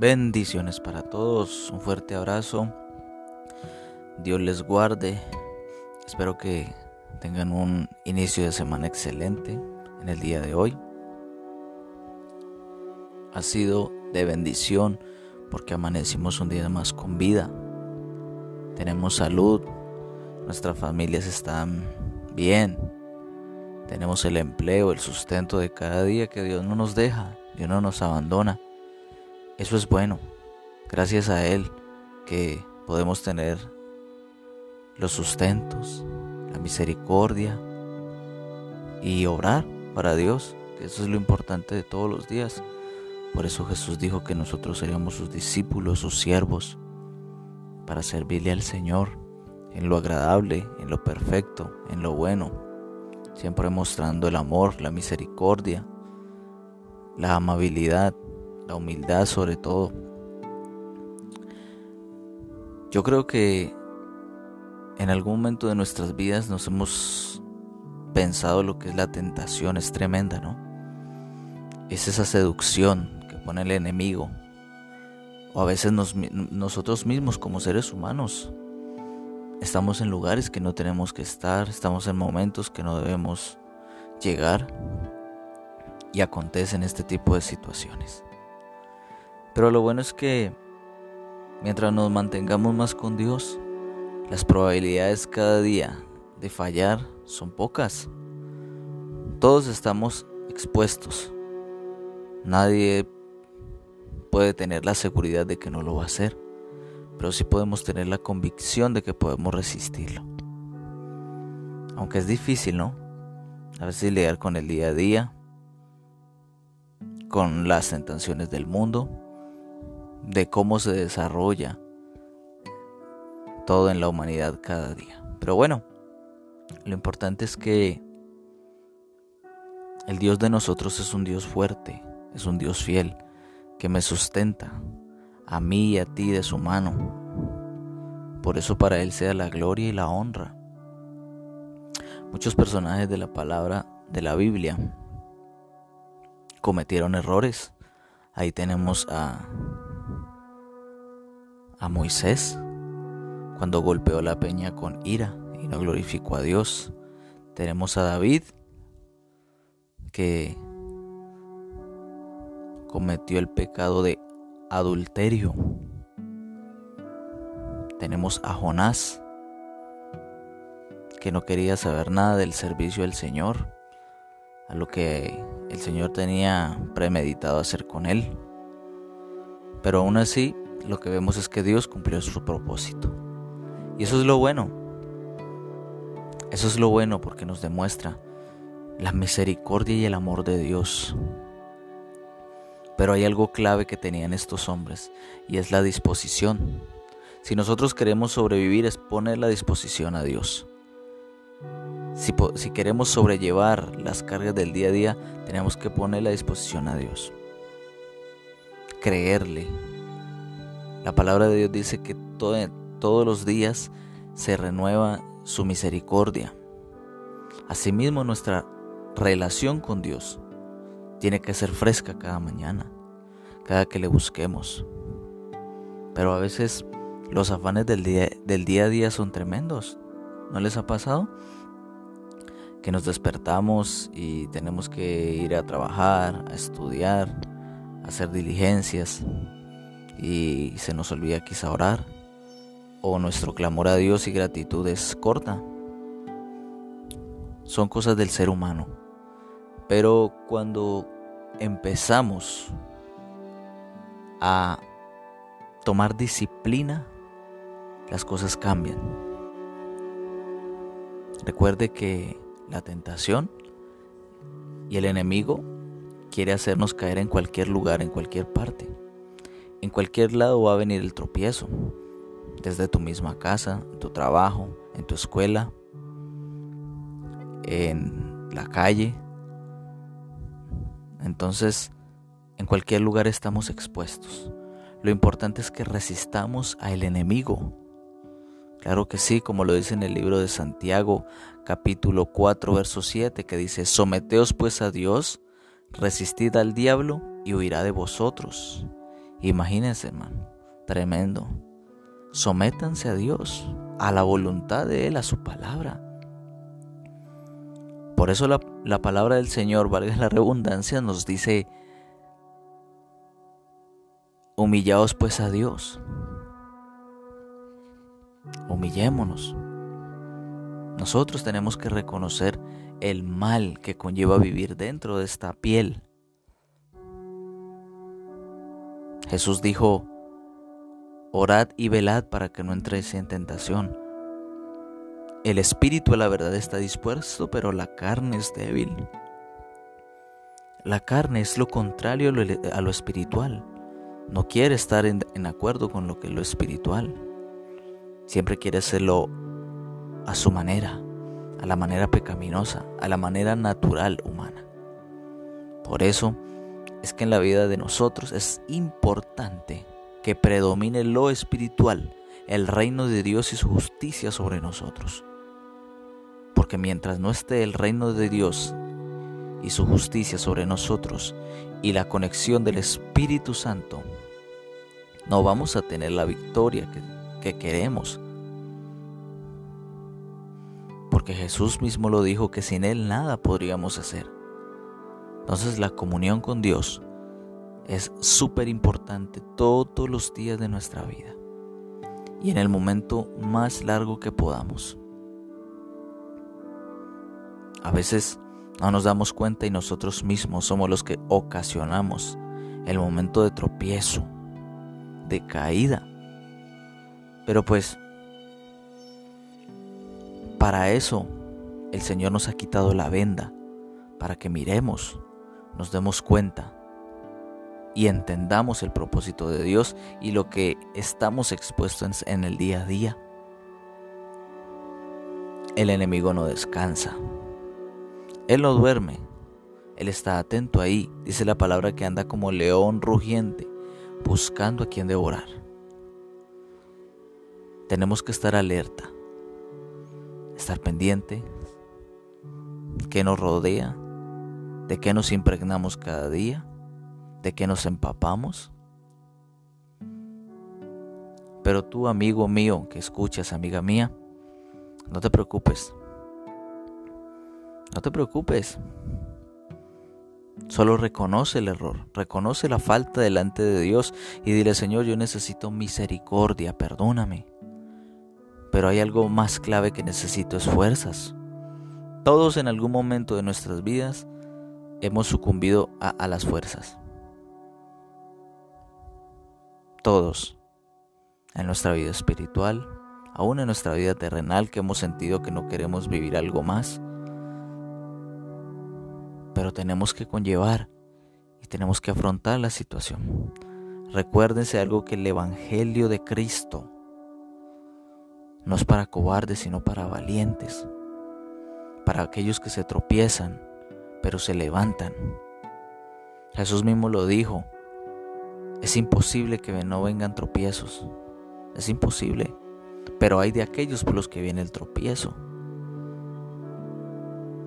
Bendiciones para todos, un fuerte abrazo. Dios les guarde. Espero que tengan un inicio de semana excelente en el día de hoy. Ha sido de bendición porque amanecimos un día más con vida. Tenemos salud, nuestras familias están bien. Tenemos el empleo, el sustento de cada día que Dios no nos deja, Dios no nos abandona. Eso es bueno. Gracias a Él que podemos tener los sustentos, la misericordia y obrar para Dios, que eso es lo importante de todos los días. Por eso Jesús dijo que nosotros seríamos sus discípulos, sus siervos, para servirle al Señor en lo agradable, en lo perfecto, en lo bueno, siempre mostrando el amor, la misericordia, la amabilidad, la humildad sobre todo. Yo creo que en algún momento de nuestras vidas nos hemos pensado lo que es la tentación, es tremenda, ¿no? Es esa seducción que pone el enemigo. O a veces nosotros mismos como seres humanos estamos en lugares que no tenemos que estar, estamos en momentos que no debemos llegar y acontecen este tipo de situaciones. Pero lo bueno es que mientras nos mantengamos más con Dios, las probabilidades cada día de fallar son pocas. Todos estamos expuestos. Nadie puede tener la seguridad de que no lo va a hacer, pero sí podemos tener la convicción de que podemos resistirlo. Aunque es difícil, ¿no? A veces lidiar con el día a día, con las tentaciones del mundo, de cómo se desarrolla todo en la humanidad cada día. Pero bueno, lo importante es que el Dios de nosotros es un Dios fuerte, es un Dios fiel, que me sustenta a mí y a ti de su mano. Por eso para Él sea la gloria y la honra. Muchos personajes de la palabra de la Biblia cometieron errores. Ahí tenemos a a Moisés cuando golpeó la peña con ira y no glorificó a Dios. Tenemos a David que cometió el pecado de adulterio. Tenemos a Jonás que no quería saber nada del servicio del Señor, a lo que el Señor tenía premeditado hacer con él. Pero aún así lo que vemos es que Dios cumplió su propósito. Y eso es lo bueno. Eso es lo bueno porque nos demuestra la misericordia y el amor de Dios. Pero hay algo clave que tenían estos hombres y es la disposición. Si nosotros queremos sobrevivir es poner la disposición a Dios. Si, si, queremos sobrellevar las cargas del día a día, tenemos que poner la disposición a Dios. Creerle, la palabra de Dios dice que todos los días se renueva su misericordia. Asimismo, nuestra relación con Dios tiene que ser fresca cada mañana, cada que le busquemos. Pero a veces los afanes del día, del día a día son tremendos. ¿No les ha pasado? Que nos despertamos y tenemos que ir a trabajar, a estudiar, a hacer diligencias y se nos olvida quizá orar o nuestro clamor a Dios y gratitud es corta. Son cosas del ser humano. Pero cuando empezamos a tomar disciplina, las cosas cambian. Recuerde que la tentación y el enemigo quiere hacernos caer en cualquier lugar, en cualquier parte. En cualquier lado va a venir el tropiezo, desde tu misma casa, en tu trabajo, en tu escuela, en la calle. Entonces, en cualquier lugar estamos expuestos. Lo importante es que resistamos al enemigo. Claro que sí, como lo dice en el libro de Santiago, capítulo 4, verso 7, que dice, someteos pues a Dios, resistid al diablo y huirá de vosotros Imagínense, hermano, tremendo. Sométanse a Dios, a la voluntad de Él, a su palabra. Por eso la, la palabra del Señor, valga la redundancia, nos dice, humillaos pues a Dios. Humillémonos. Nosotros tenemos que reconocer el mal que conlleva vivir dentro de esta piel. Jesús dijo, orad y velad para que no entréis en tentación. El espíritu de la verdad está dispuesto, pero la carne es débil. La carne es lo contrario a lo espiritual. No quiere estar en, acuerdo con lo que es lo espiritual. Siempre quiere hacerlo a su manera, a la manera pecaminosa, a la manera natural humana. Por eso es que en la vida de nosotros es importante que predomine lo espiritual, el reino de Dios y su justicia sobre nosotros. Porque mientras no esté el reino de Dios y su justicia sobre nosotros y la conexión del Espíritu Santo, no vamos a tener la victoria que, que queremos porque Jesús mismo lo dijo que sin Él nada podríamos hacer. Entonces la comunión con Dios es súper importante todos los días de nuestra vida y en el momento más largo que podamos. A veces no nos damos cuenta y nosotros mismos somos los que ocasionamos el momento de tropiezo, de caída. Pero pues para eso el Señor nos ha quitado la venda, para que miremos, nos demos cuenta y entendamos el propósito de Dios y lo que estamos expuestos en el día a día. El enemigo no descansa. Él no duerme. Él está atento ahí. Dice la palabra que anda como león rugiente, buscando a quien devorar. Tenemos que estar alerta estar pendiente, qué nos rodea, de qué nos impregnamos cada día, de qué nos empapamos. Pero tú, amigo mío, que escuchas, amiga mía, no te preocupes. No te preocupes. Solo reconoce el error, reconoce la falta delante de Dios y dile, Señor, yo necesito misericordia, perdóname. Pero hay algo más clave que necesito es fuerzas. Todos en algún momento de nuestras vidas hemos sucumbido a, las fuerzas. Todos. En nuestra vida espiritual, aún en nuestra vida terrenal que hemos sentido que no queremos vivir algo más. Pero tenemos que conllevar y tenemos que afrontar la situación. Recuérdense algo que el Evangelio de Cristo no es para cobardes, sino para valientes, para aquellos que se tropiezan, pero se levantan. Jesús mismo lo dijo, es imposible que no vengan tropiezos, es imposible, pero hay de aquellos por los que viene el tropiezo.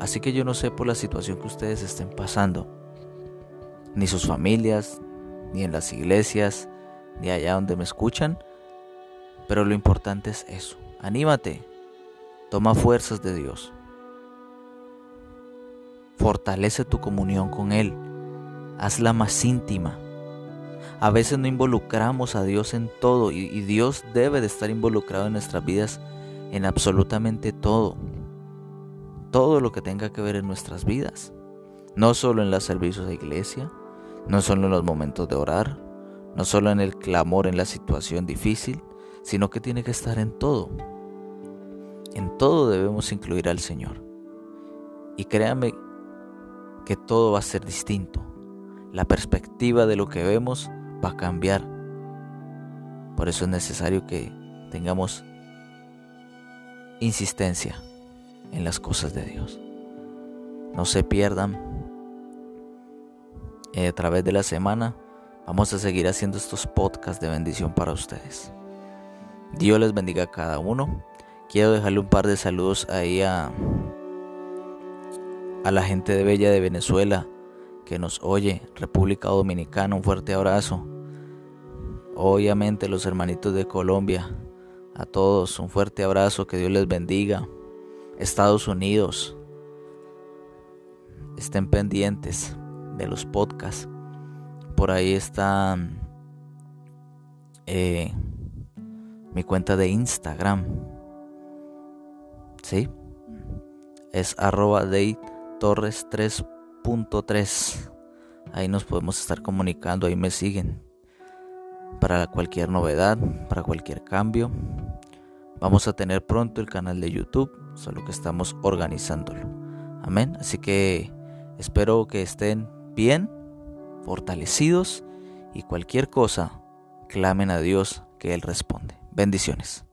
Así que yo no sé por la situación que ustedes estén pasando, ni sus familias, ni en las iglesias, ni allá donde me escuchan, pero lo importante es eso, Anímate, toma fuerzas de Dios. Fortalece tu comunión con Él, hazla más íntima. A veces no involucramos a Dios en todo y, Dios debe de estar involucrado en nuestras vidas en absolutamente todo. Todo lo que tenga que ver en nuestras vidas. No solo en los servicios de iglesia, no solo en los momentos de orar, no solo en el clamor en la situación difícil, sino que tiene que estar en todo. En todo debemos incluir al Señor. Y créanme que todo va a ser distinto. La perspectiva de lo que vemos va a cambiar. Por eso es necesario que tengamos insistencia en las cosas de Dios. No se pierdan. Eh, a través de la semana vamos a seguir haciendo estos podcasts de bendición para ustedes. Dios les bendiga a cada uno quiero dejarle un par de saludos ahí a, a la gente de Bella de Venezuela que nos oye, República Dominicana, un fuerte abrazo. Obviamente los hermanitos de Colombia, a todos un fuerte abrazo, que Dios les bendiga. Estados Unidos, estén pendientes de los podcasts. Por ahí está eh, mi cuenta de Instagram. ¿Sí? Es arroba de torres 3.3. Ahí nos podemos estar comunicando, ahí me siguen. Para cualquier novedad, para cualquier cambio. Vamos a tener pronto el canal de YouTube, solo que estamos organizándolo. Amén. Así que espero que estén bien, fortalecidos y cualquier cosa, clamen a Dios que Él responde. Bendiciones.